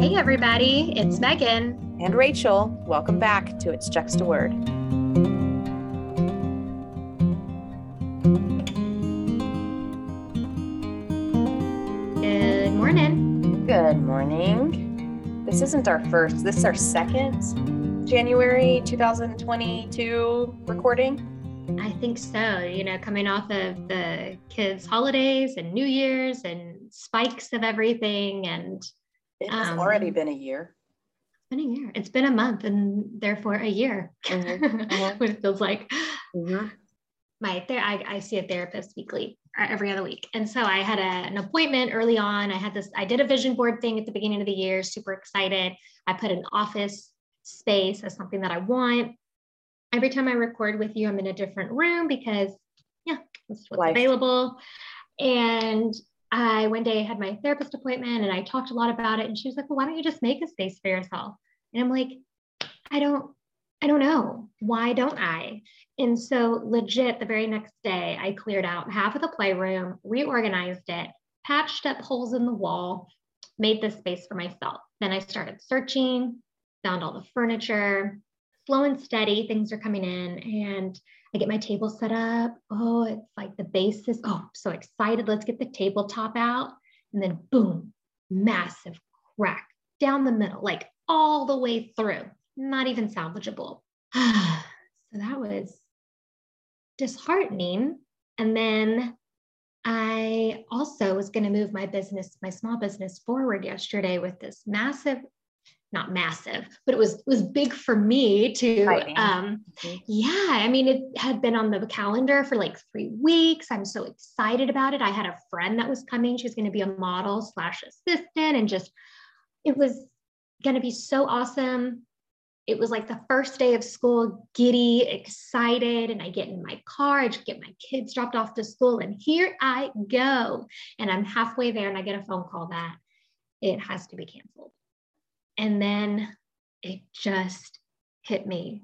Hey, everybody, it's Megan. And Rachel. Welcome back to It's Just a Word. Good morning. Good morning. This isn't our first, this is our second January 2022 recording. I think so. You know, coming off of the kids' holidays and New Year's and spikes of everything. And it has um, already been a year. It's been a year. It's been a month and therefore a year. Mm-hmm. Mm-hmm. what it feels like. Mm-hmm. My I, I see a therapist weekly or every other week. And so I had a, an appointment early on. I had this, I did a vision board thing at the beginning of the year, super excited. I put an office space as something that I want every time I record with you, I'm in a different room because, yeah, that's what's Life. available. And I one day had my therapist appointment and I talked a lot about it. And she was like, Well, why don't you just make a space for yourself? And I'm like, I don't, I don't know. Why don't I? And so, legit, the very next day, I cleared out half of the playroom, reorganized it, patched up holes in the wall, made this space for myself. Then I started searching, found all the furniture, slow and steady, things are coming in and I get my table set up. Oh, it's like the basis. Oh, so excited. Let's get the tabletop out. And then boom, massive crack down the middle, like all the way through, not even salvageable. so that was disheartening. And then I also was going to move my business, my small business forward yesterday with this massive not massive, but it was it was big for me to um mm-hmm. yeah, I mean it had been on the calendar for like 3 weeks. I'm so excited about it. I had a friend that was coming. She was going to be a model slash assistant and just it was going to be so awesome. It was like the first day of school, giddy, excited, and I get in my car, I get my kids dropped off to school, and here I go. And I'm halfway there, and I get a phone call that it has to be canceled. And then it just hit me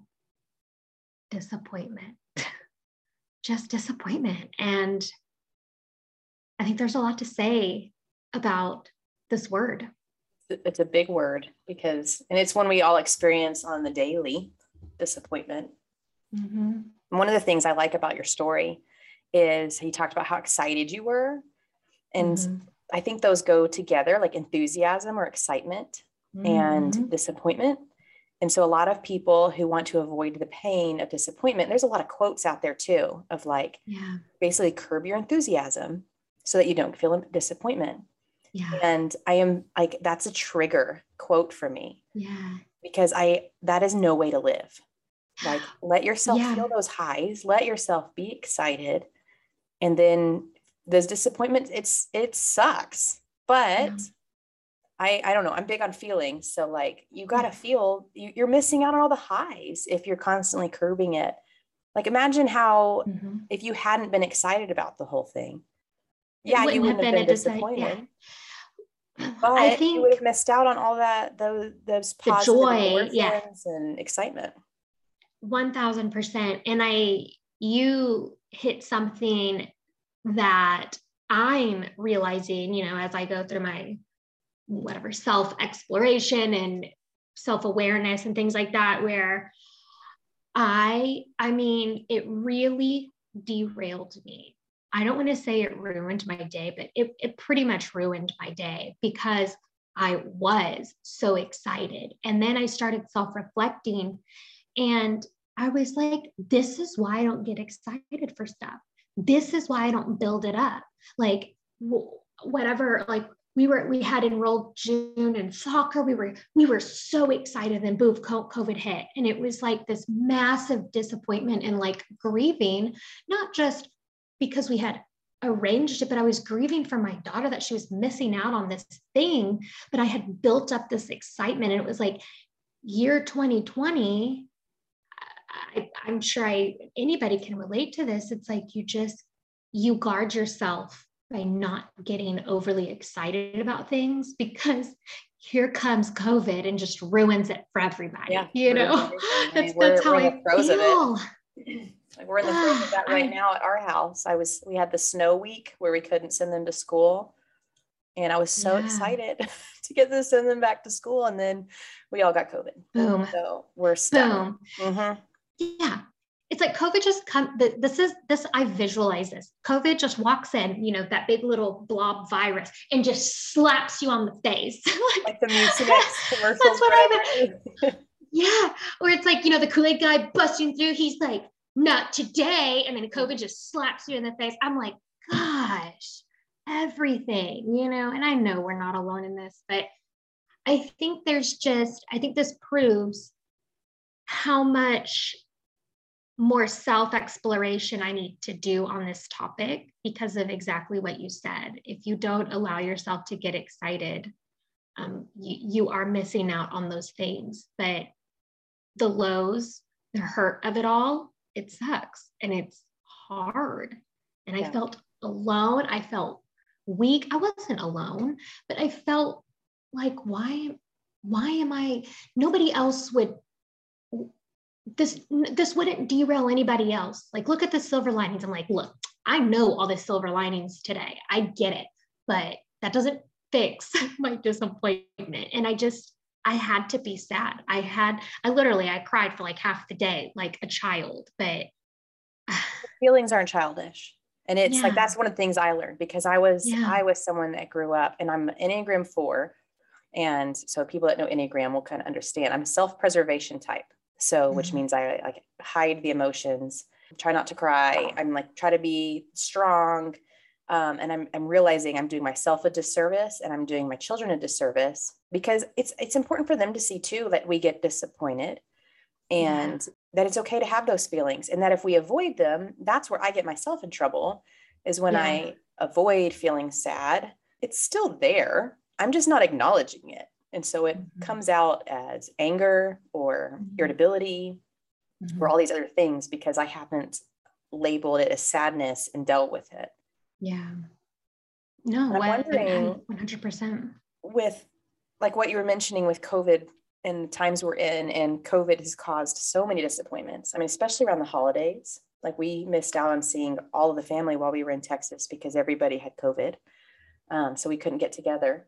disappointment, just disappointment. And I think there's a lot to say about this word. It's a big word because, and it's one we all experience on the daily disappointment. Mm-hmm. One of the things I like about your story is you talked about how excited you were. And mm-hmm. I think those go together like enthusiasm or excitement mm-hmm. and disappointment. And so, a lot of people who want to avoid the pain of disappointment, there's a lot of quotes out there too of like, yeah. basically curb your enthusiasm so that you don't feel disappointment. Yeah. And I am like, that's a trigger quote for me. Yeah. Because I, that is no way to live. Like, let yourself yeah. feel those highs, let yourself be excited. And then those disappointments, it's, it sucks. But yeah I, I don't know. I'm big on feelings. So like you got to feel you, you're missing out on all the highs if you're constantly curbing it. Like imagine how mm-hmm. if you hadn't been excited about the whole thing. Yeah, wouldn't you wouldn't have been, been disappointed. Decide, yeah. But I think you would have missed out on all that those those positive joy, yeah. and excitement. One thousand percent. And I you hit something that I'm realizing, you know, as I go through my whatever self exploration and self awareness and things like that where i i mean it really derailed me. I don't want to say it ruined my day but it, it pretty much ruined my day because i was so excited. And then i started self reflecting and i was like this is why i don't get excited for stuff. This is why i don't build it up. Like whatever like we were we had enrolled June in soccer. We were we were so excited. Then boom, COVID hit, and it was like this massive disappointment and like grieving, not just because we had arranged it, but I was grieving for my daughter that she was missing out on this thing. But I had built up this excitement, and it was like year 2020. I, I'm sure I anybody can relate to this. It's like you just you guard yourself by not getting overly excited about things because here comes COVID and just ruins it for everybody. Yeah, you know, that's, mean, that's how I feel. Like we're in the throes of that right now at our house. I was we had the snow week where we couldn't send them to school. And I was so yeah. excited to get to send them back to school. And then we all got COVID. Boom. So we're stuck. Boom. Mm-hmm. Yeah. It's like COVID just come. This is this. I visualize this. COVID just walks in, you know, that big little blob virus, and just slaps you on the face. like, like the Mucinex commercial. That's what I. yeah, or it's like you know the Kool Aid guy busting through. He's like, "Not today," and then COVID just slaps you in the face. I'm like, gosh, everything, you know, and I know we're not alone in this, but I think there's just, I think this proves how much more self exploration I need to do on this topic because of exactly what you said. If you don't allow yourself to get excited, um, you, you are missing out on those things. But the lows, the hurt of it all, it sucks and it's hard. And yeah. I felt alone. I felt weak. I wasn't alone, but I felt like, why, why am I, nobody else would, this, this wouldn't derail anybody else. Like, look at the silver linings. I'm like, look, I know all the silver linings today. I get it, but that doesn't fix my disappointment. And I just, I had to be sad. I had, I literally, I cried for like half the day, like a child, but feelings aren't childish and it's yeah. like that's one of the things i learned because i was yeah. i was someone that grew up and i'm enneagram 4 and so people that know enneagram will kind of understand i'm a self-preservation type so mm-hmm. which means i like hide the emotions try not to cry i'm like try to be strong um, and I'm, I'm realizing i'm doing myself a disservice and i'm doing my children a disservice because it's it's important for them to see too that we get disappointed and yeah. that it's okay to have those feelings and that if we avoid them that's where i get myself in trouble is when yeah. i avoid feeling sad it's still there i'm just not acknowledging it and so it mm-hmm. comes out as anger or mm-hmm. irritability mm-hmm. or all these other things because i haven't labeled it as sadness and dealt with it. Yeah. No i'm wondering 100% with like what you were mentioning with covid and the times we're in and covid has caused so many disappointments. I mean especially around the holidays. Like we missed out on seeing all of the family while we were in texas because everybody had covid. Um, so we couldn't get together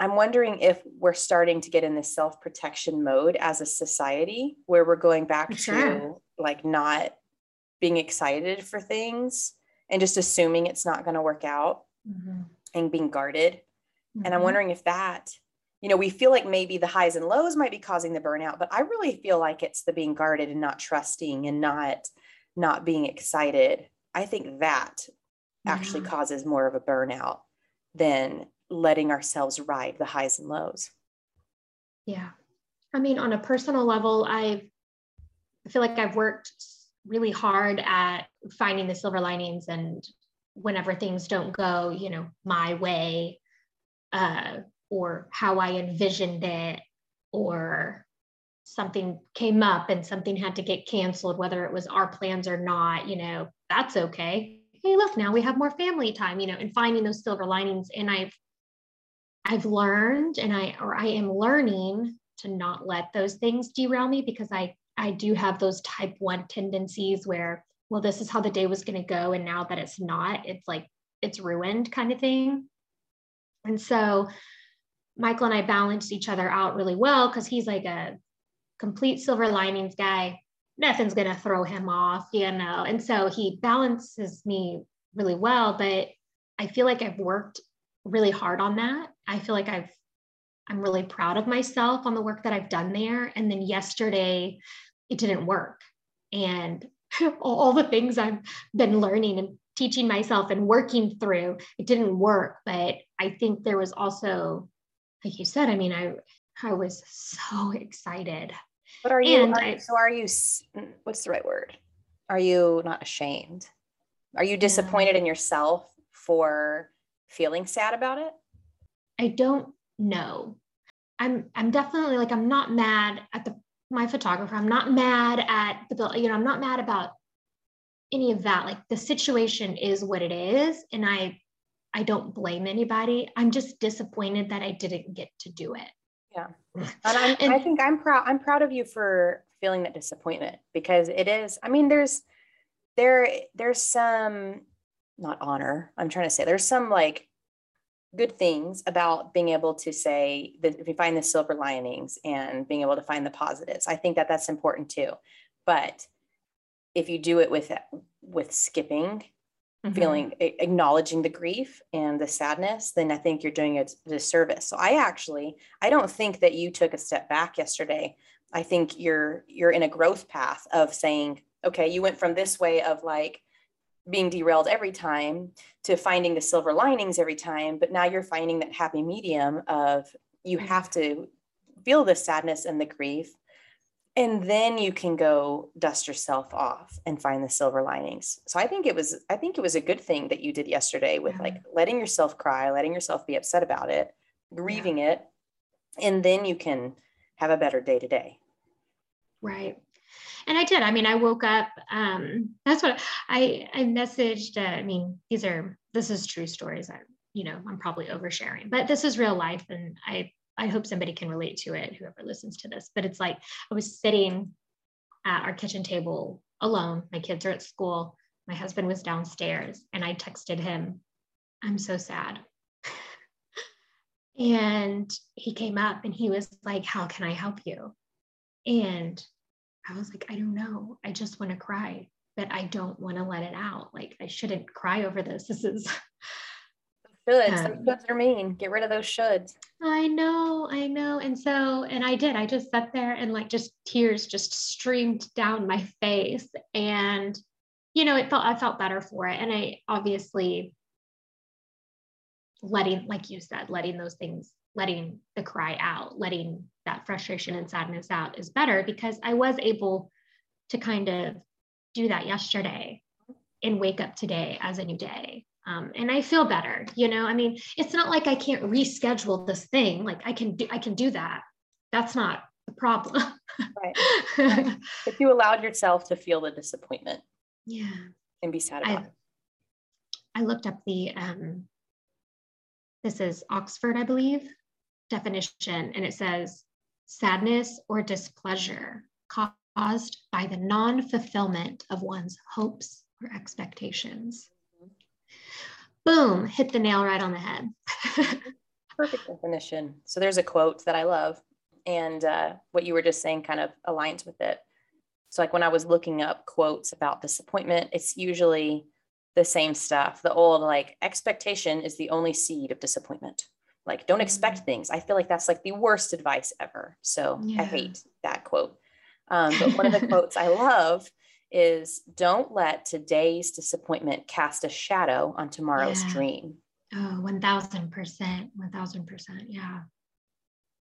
i'm wondering if we're starting to get in this self-protection mode as a society where we're going back sure. to like not being excited for things and just assuming it's not going to work out mm-hmm. and being guarded mm-hmm. and i'm mm-hmm. wondering if that you know, we feel like maybe the highs and lows might be causing the burnout, but I really feel like it's the being guarded and not trusting and not not being excited. I think that actually causes more of a burnout than letting ourselves ride the highs and lows. Yeah. I mean, on a personal level, I've, I feel like I've worked really hard at finding the silver linings and whenever things don't go, you know, my way, uh, or how I envisioned it, or something came up and something had to get canceled, whether it was our plans or not, you know, that's okay. Hey, look, now we have more family time, you know, and finding those silver linings. And I've I've learned and I or I am learning to not let those things derail me because I I do have those type one tendencies where, well, this is how the day was going to go. And now that it's not, it's like it's ruined kind of thing. And so Michael and I balanced each other out really well because he's like a complete silver linings guy. Nothing's going to throw him off, you know. And so he balances me really well. But I feel like I've worked really hard on that. I feel like I've, I'm really proud of myself on the work that I've done there. And then yesterday, it didn't work. And all the things I've been learning and teaching myself and working through, it didn't work. But I think there was also like you said, I mean, I I was so excited. But are you, are, I, so are you what's the right word? Are you not ashamed? Are you disappointed yeah. in yourself for feeling sad about it? I don't know. I'm I'm definitely like I'm not mad at the my photographer. I'm not mad at the you know, I'm not mad about any of that. Like the situation is what it is and I I don't blame anybody. I'm just disappointed that I didn't get to do it. Yeah. And, and i think I'm proud, I'm proud of you for feeling that disappointment because it is, I mean, there's, there, there's some, not honor, I'm trying to say, there's some like good things about being able to say that if you find the silver linings and being able to find the positives. I think that that's important too. But if you do it with with skipping mm-hmm. feeling acknowledging the grief and the sadness then i think you're doing a disservice. So i actually i don't think that you took a step back yesterday. I think you're you're in a growth path of saying okay you went from this way of like being derailed every time to finding the silver linings every time but now you're finding that happy medium of you mm-hmm. have to feel the sadness and the grief and then you can go dust yourself off and find the silver linings so i think it was i think it was a good thing that you did yesterday with yeah. like letting yourself cry letting yourself be upset about it grieving yeah. it and then you can have a better day to day right and I did. I mean, I woke up. Um, that's what I I messaged. Uh, I mean, these are this is true stories. I you know I'm probably oversharing, but this is real life, and I I hope somebody can relate to it. Whoever listens to this, but it's like I was sitting at our kitchen table alone. My kids are at school. My husband was downstairs, and I texted him, "I'm so sad." and he came up and he was like, How can I help you? And I was like, I don't know. I just want to cry, but I don't want to let it out. Like I shouldn't cry over this. This is shoulds. Um, shoulds are mean. Get rid of those shoulds. I know, I know. And so, and I did. I just sat there and like just tears just streamed down my face. And, you know, it felt I felt better for it. And I obviously letting, like you said, letting those things, letting the cry out, letting that frustration and sadness out is better because I was able to kind of do that yesterday and wake up today as a new day. Um, and I feel better, you know. I mean, it's not like I can't reschedule this thing. Like I can do, I can do that. That's not the problem. right. right. If you allowed yourself to feel the disappointment, yeah, and be sad about I, it. I looked up the um, this is Oxford, I believe, definition, and it says sadness or displeasure caused by the non fulfillment of one's hopes or expectations. Boom, hit the nail right on the head. Perfect definition. So there's a quote that I love, and uh, what you were just saying kind of aligns with it. So, like when I was looking up quotes about disappointment, it's usually the same stuff. The old, like, expectation is the only seed of disappointment like don't expect mm-hmm. things. I feel like that's like the worst advice ever. So yeah. i hate that quote. Um, but one of the quotes i love is don't let today's disappointment cast a shadow on tomorrow's yeah. dream. Oh 1000% 1000% yeah.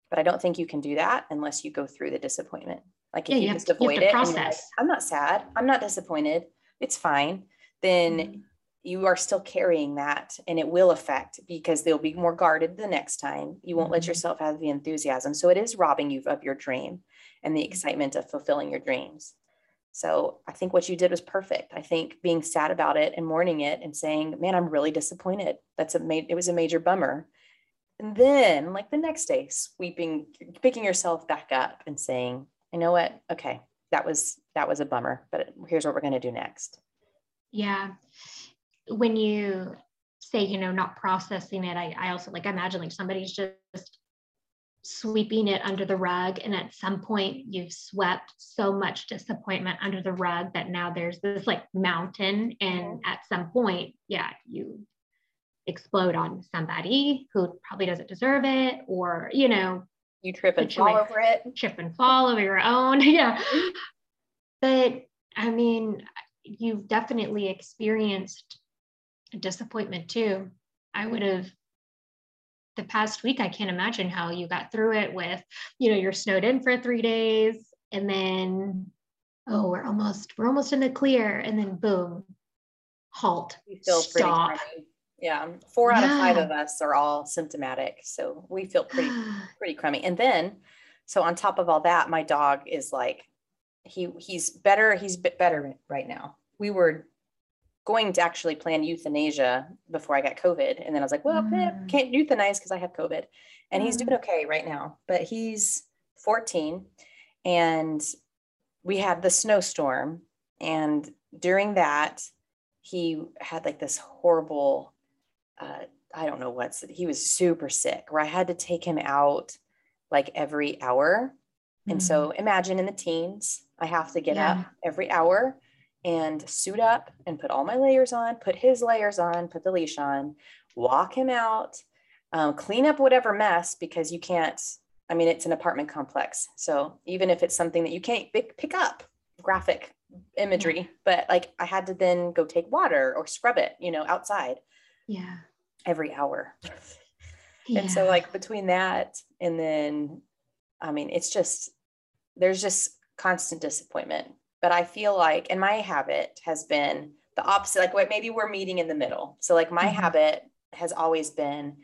But i don't think you can do that unless you go through the disappointment. Like if yeah, you, you just avoid it process. Like, i'm not sad. I'm not disappointed. It's fine. Then mm you are still carrying that and it will affect because they'll be more guarded the next time. You won't let mm-hmm. yourself have the enthusiasm. So it is robbing you of your dream and the mm-hmm. excitement of fulfilling your dreams. So I think what you did was perfect. I think being sad about it and mourning it and saying, man, I'm really disappointed. That's a ma- it was a major bummer. And then like the next day, sweeping, picking yourself back up and saying, you know what? Okay, that was that was a bummer, but here's what we're going to do next. Yeah when you say, you know, not processing it, I, I also like imagine like somebody's just sweeping it under the rug. And at some point, you've swept so much disappointment under the rug that now there's this like mountain. And mm-hmm. at some point, yeah, you explode on somebody who probably doesn't deserve it, or, you know, you trip and fall over it, trip and fall over your own. yeah. But I mean, you've definitely experienced disappointment too. I would have the past week, I can't imagine how you got through it with, you know, you're snowed in for three days and then, oh, we're almost, we're almost in the clear. And then boom, halt. We feel stop. pretty Yeah. Four out yeah. of five of us are all symptomatic. So we feel pretty, pretty crummy. And then, so on top of all that, my dog is like, he he's better, he's bit better right now. We were going to actually plan euthanasia before I got COVID. And then I was like, well, mm. can't euthanize because I have COVID. And mm. he's doing mm. okay right now, but he's 14 and we had the snowstorm. And during that, he had like this horrible uh, I don't know what's he was super sick where I had to take him out like every hour. Mm-hmm. And so mm. imagine in the teens, I have to get yeah. up every hour and suit up and put all my layers on, put his layers on, put the leash on, walk him out, um, clean up whatever mess because you can't. I mean, it's an apartment complex. So even if it's something that you can't pick, pick up, graphic imagery, but like I had to then go take water or scrub it, you know, outside. Yeah. Every hour. Yeah. And so, like, between that and then, I mean, it's just, there's just constant disappointment. But I feel like, and my habit has been the opposite, like, what maybe we're meeting in the middle. So, like, my mm-hmm. habit has always been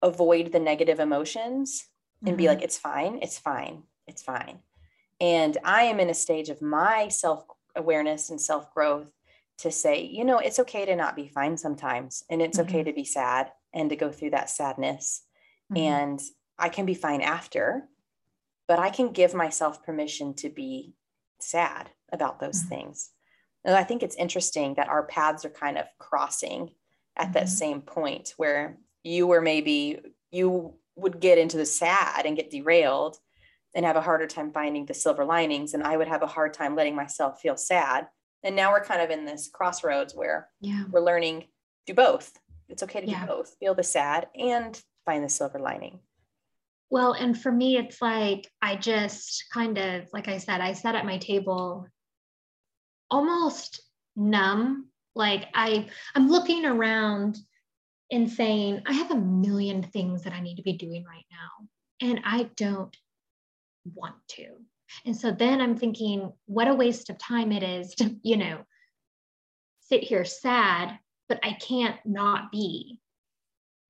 avoid the negative emotions and mm-hmm. be like, it's fine, it's fine, it's fine. And I am in a stage of my self awareness and self growth to say, you know, it's okay to not be fine sometimes, and it's mm-hmm. okay to be sad and to go through that sadness. Mm-hmm. And I can be fine after, but I can give myself permission to be sad about those mm-hmm. things. And I think it's interesting that our paths are kind of crossing at that mm-hmm. same point where you were maybe you would get into the sad and get derailed and have a harder time finding the silver linings and i would have a hard time letting myself feel sad and now we're kind of in this crossroads where yeah. we're learning do both it's okay to yeah. do both feel the sad and find the silver lining well and for me it's like i just kind of like i said i sat at my table almost numb like i i'm looking around and saying i have a million things that i need to be doing right now and i don't want to. And so then I'm thinking, what a waste of time it is to, you know, sit here sad, but I can't not be.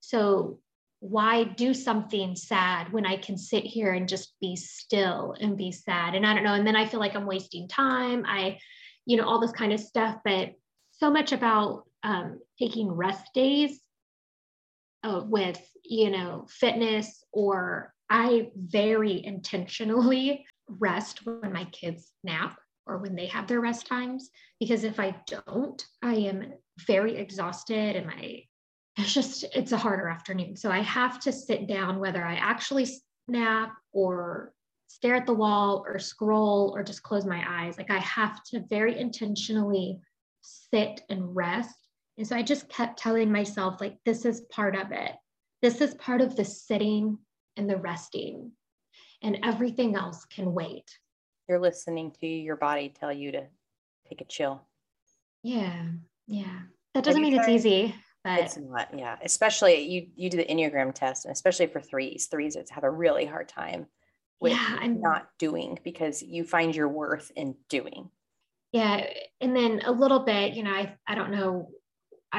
So why do something sad when I can sit here and just be still and be sad? And I don't know. And then I feel like I'm wasting time. I, you know, all this kind of stuff, but so much about um, taking rest days uh, with, you know, fitness or I very intentionally rest when my kids nap or when they have their rest times because if I don't, I am very exhausted and my it's just it's a harder afternoon. So I have to sit down whether I actually nap or stare at the wall or scroll or just close my eyes. Like I have to very intentionally sit and rest. And so I just kept telling myself like this is part of it. This is part of the sitting and the resting, and everything else can wait. You're listening to your body tell you to take a chill. Yeah, yeah. That doesn't mean it's easy, but it's not. Yeah, especially you. You do the enneagram test, and especially for threes, threes it's have a really hard time with yeah, I'm, not doing because you find your worth in doing. Yeah, and then a little bit, you know, I I don't know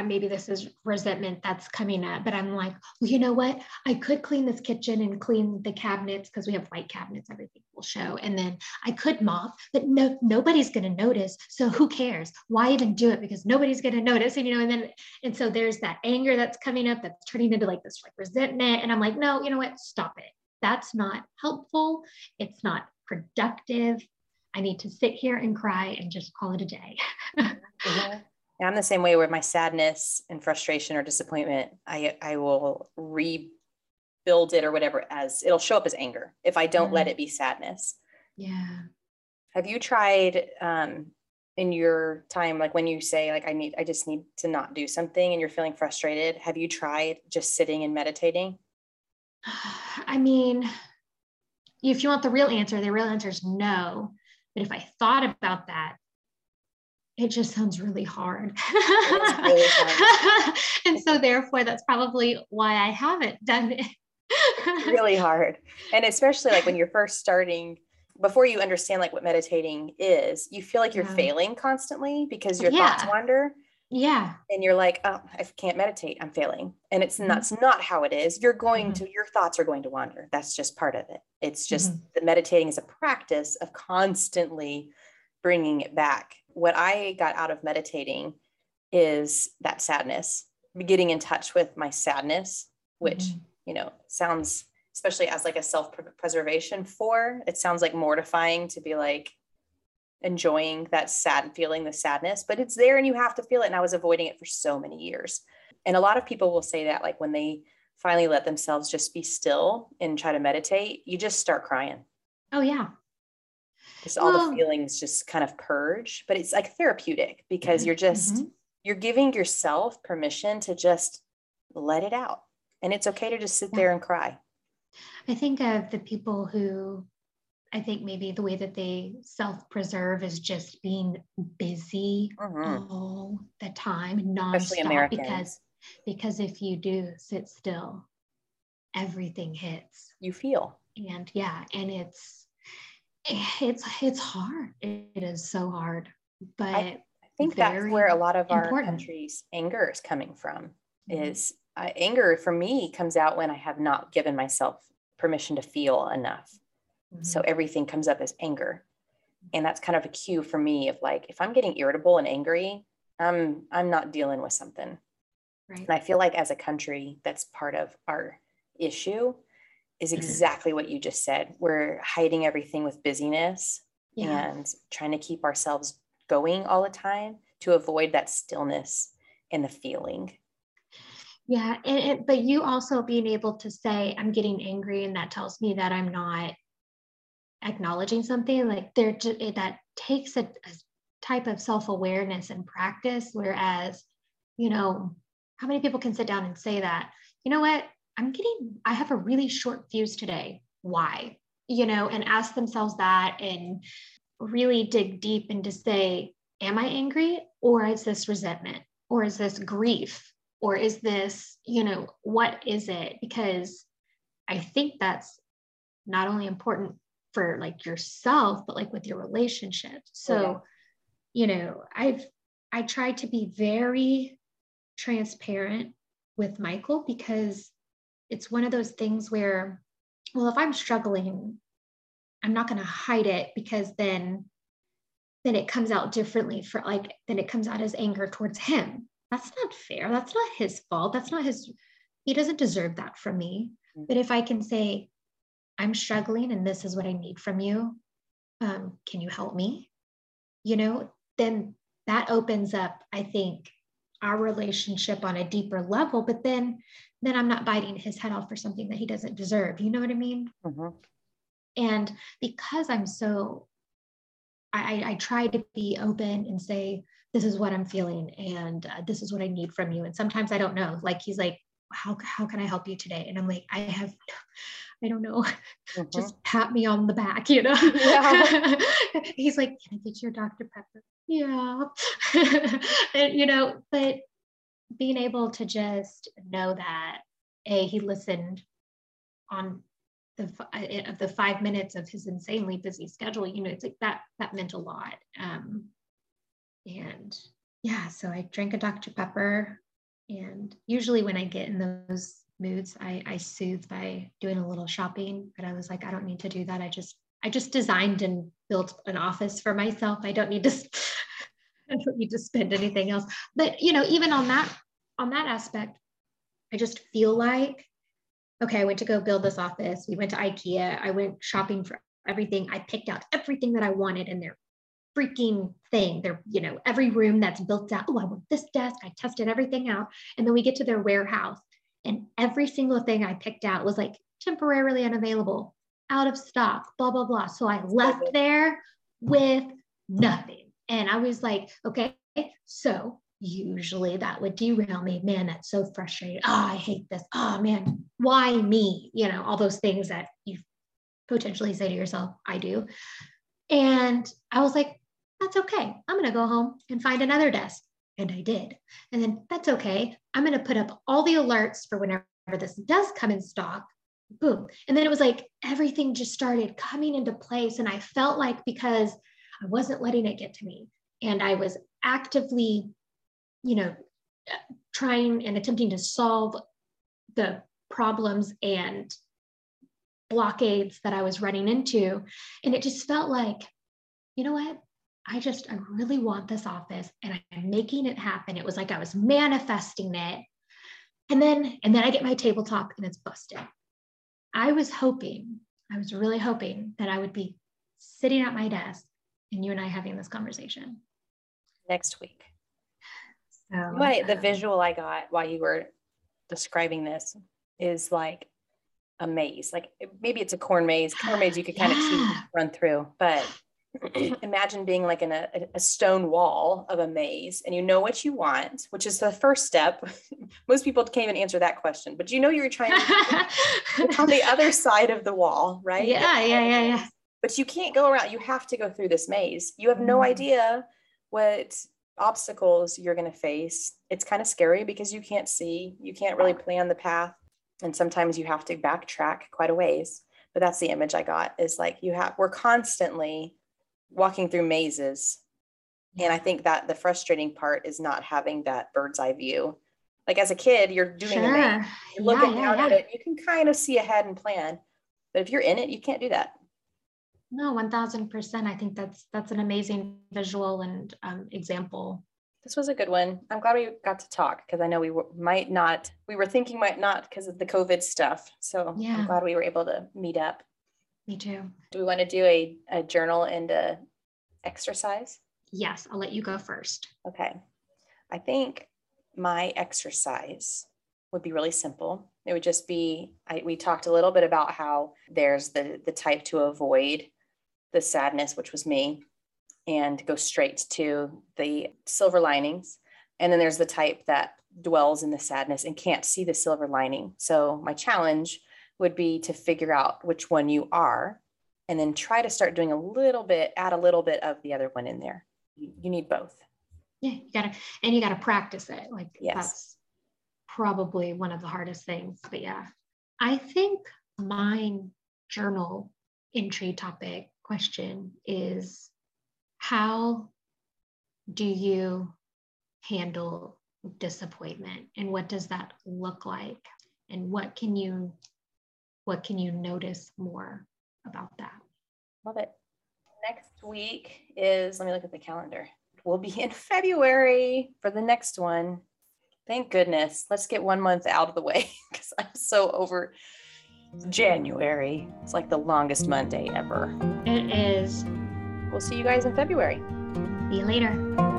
Maybe this is resentment that's coming up, but I'm like, well, you know what? I could clean this kitchen and clean the cabinets because we have white cabinets, everything will show. And then I could mop, but no, nobody's going to notice. So who cares? Why even do it? Because nobody's going to notice. And, you know, and then, and so there's that anger that's coming up that's turning into like this like resentment. And I'm like, no, you know what? Stop it. That's not helpful. It's not productive. I need to sit here and cry and just call it a day. Uh-huh. Mm-hmm. I'm the same way where my sadness and frustration or disappointment, I, I will rebuild it or whatever as it'll show up as anger if I don't let it be sadness. Yeah. Have you tried um, in your time, like when you say, like, I need, I just need to not do something and you're feeling frustrated? Have you tried just sitting and meditating? I mean, if you want the real answer, the real answer is no. But if I thought about that, it just sounds really hard. Really hard. and so therefore that's probably why I haven't done it. really hard. And especially like when you're first starting before you understand like what meditating is, you feel like you're yeah. failing constantly because your yeah. thoughts wander. Yeah. And you're like, oh, I can't meditate. I'm failing. And it's mm-hmm. that's not how it is. You're going mm-hmm. to your thoughts are going to wander. That's just part of it. It's just mm-hmm. that meditating is a practice of constantly bringing it back what I got out of meditating is that sadness, getting in touch with my sadness, which, mm-hmm. you know, sounds, especially as like a self preservation for, it sounds like mortifying to be like enjoying that sad feeling, the sadness, but it's there and you have to feel it. And I was avoiding it for so many years. And a lot of people will say that, like when they finally let themselves just be still and try to meditate, you just start crying. Oh, yeah. Just all well, the feelings just kind of purge, but it's like therapeutic because mm-hmm. you're just, mm-hmm. you're giving yourself permission to just let it out. And it's okay to just sit yeah. there and cry. I think of the people who I think maybe the way that they self preserve is just being busy mm-hmm. all the time, nonstop. Because because if you do sit still, everything hits. You feel. And yeah, and it's it's it's hard. It is so hard. But I, think that's where a lot of important. our country's anger is coming from. Mm-hmm. Is uh, anger for me comes out when I have not given myself permission to feel enough Mm-hmm. So everything comes up as anger. And that's kind of a cue for me of like, if I'm getting irritable and angry, I'm I'm not dealing with something. Right. And I feel like as a country, that's part of our issue is mm-hmm. exactly what you just said. We're hiding everything with busyness yeah. and trying to keep ourselves going all the time to avoid that stillness and the feeling. Yeah, and, and, but you also being able to say I'm getting angry, and that tells me that I'm not acknowledging something like there that takes a, a type of self-awareness and practice whereas you know how many people can sit down and say that you know what i'm getting i have a really short fuse today. Why? You know and ask themselves that and really dig deep and to say am i angry or is this resentment or is this grief or is this you know what is it? Because i think that's not only important for like yourself but like with your relationship. So yeah. you know i've i try to be very transparent with michael because it's one of those things where well if i'm struggling i'm not going to hide it because then then it comes out differently for like then it comes out as anger towards him that's not fair that's not his fault that's not his he doesn't deserve that from me mm-hmm. but if i can say I'm struggling and this is what I need from you. Um, can you help me? You know, then that opens up, I think, our relationship on a deeper level. But then, then I'm not biting his head off for something that he doesn't deserve. You know what I mean? Mm-hmm. And because I'm so, I, I try to be open and say, this is what I'm feeling and uh, this is what I need from you. And sometimes I don't know. Like he's like, how how can I help you today? And I'm like, I have I don't know, mm-hmm. just pat me on the back, you know? Yeah. He's like, Can I get your Dr. Pepper? Yeah. and, you know, but being able to just know that, A, he listened on the uh, of the five minutes of his insanely busy schedule, you know, it's like that that meant a lot. Um, and yeah, so I drank a Dr. Pepper. And usually when I get in those moods. I, I soothe by doing a little shopping, but I was like, I don't need to do that. I just I just designed and built an office for myself. I don't need to I don't need to spend anything else. But you know, even on that on that aspect, I just feel like okay, I went to go build this office. We went to IKEA. I went shopping for everything. I picked out everything that I wanted in their freaking thing. They're, you know, every room that's built out. Oh, I want this desk. I tested everything out. And then we get to their warehouse and every single thing I picked out was like temporarily unavailable, out of stock, blah, blah, blah. So I left there with nothing. And I was like, okay, so usually that would derail me. Man, that's so frustrating. Oh, I hate this. Oh, man, why me? You know, all those things that you potentially say to yourself, I do. And I was like, that's okay. I'm going to go home and find another desk. And I did. And then that's okay. I'm going to put up all the alerts for whenever this does come in stock. Boom. And then it was like everything just started coming into place. And I felt like because I wasn't letting it get to me and I was actively, you know, trying and attempting to solve the problems and blockades that I was running into. And it just felt like, you know what? I just, I really want this office and I'm making it happen. It was like I was manifesting it. And then, and then I get my tabletop and it's busted. I was hoping, I was really hoping that I would be sitting at my desk and you and I having this conversation next week. Oh, what the um, visual I got while you were describing this is like a maze. Like maybe it's a corn maze. Corn maze you could kind yeah. of run through, but imagine being like in a, a, stone wall of a maze and you know what you want, which is the first step. Most people can't even answer that question, but you know you're trying to on the other side of the wall, right? Yeah, yeah, yeah, yeah. But you can't go around. You have to go through this maze. You have no mm. idea what obstacles you're going to face. It's kind of scary because you can't see, you can't really plan the path. And sometimes you have to backtrack quite a ways. But that's the image I got is like you have, we're constantly walking through mazes. And I think that the frustrating part is not having that bird's eye view. Like as a kid, you're doing sure. a maze, you're looking yeah, yeah, yeah. at it, you can kind of see ahead and plan. But if you're in it, you can't do that. No, one thousand percent. I think that's that's an amazing visual and um, example. This was a good one. I'm glad we got to talk because I know we w- might not. We were thinking might not because of the COVID stuff. So yeah. I'm glad we were able to meet up. Me too. Do we want to do a, a journal and a exercise? Yes, I'll let you go first. Okay. I think my exercise would be really simple. It would just be I, we talked a little bit about how there's the the type to avoid the sadness, which was me, and go straight to the silver linings. And then there's the type that dwells in the sadness and can't see the silver lining. So my challenge would be to figure out which one you are and then try to start doing a little bit, add a little bit of the other one in there. You, you need both. Yeah, you gotta, and you gotta practice it. Like yes. that's probably one of the hardest things. But yeah, I think mine journal entry topic question is how do you handle disappointment and what does that look like and what can you what can you notice more about that? Love it. Next week is, let me look at the calendar. We'll be in February for the next one. Thank goodness. Let's get one month out of the way because I'm so over January. It's like the longest Monday ever. It is. We'll see you guys in February. See you later.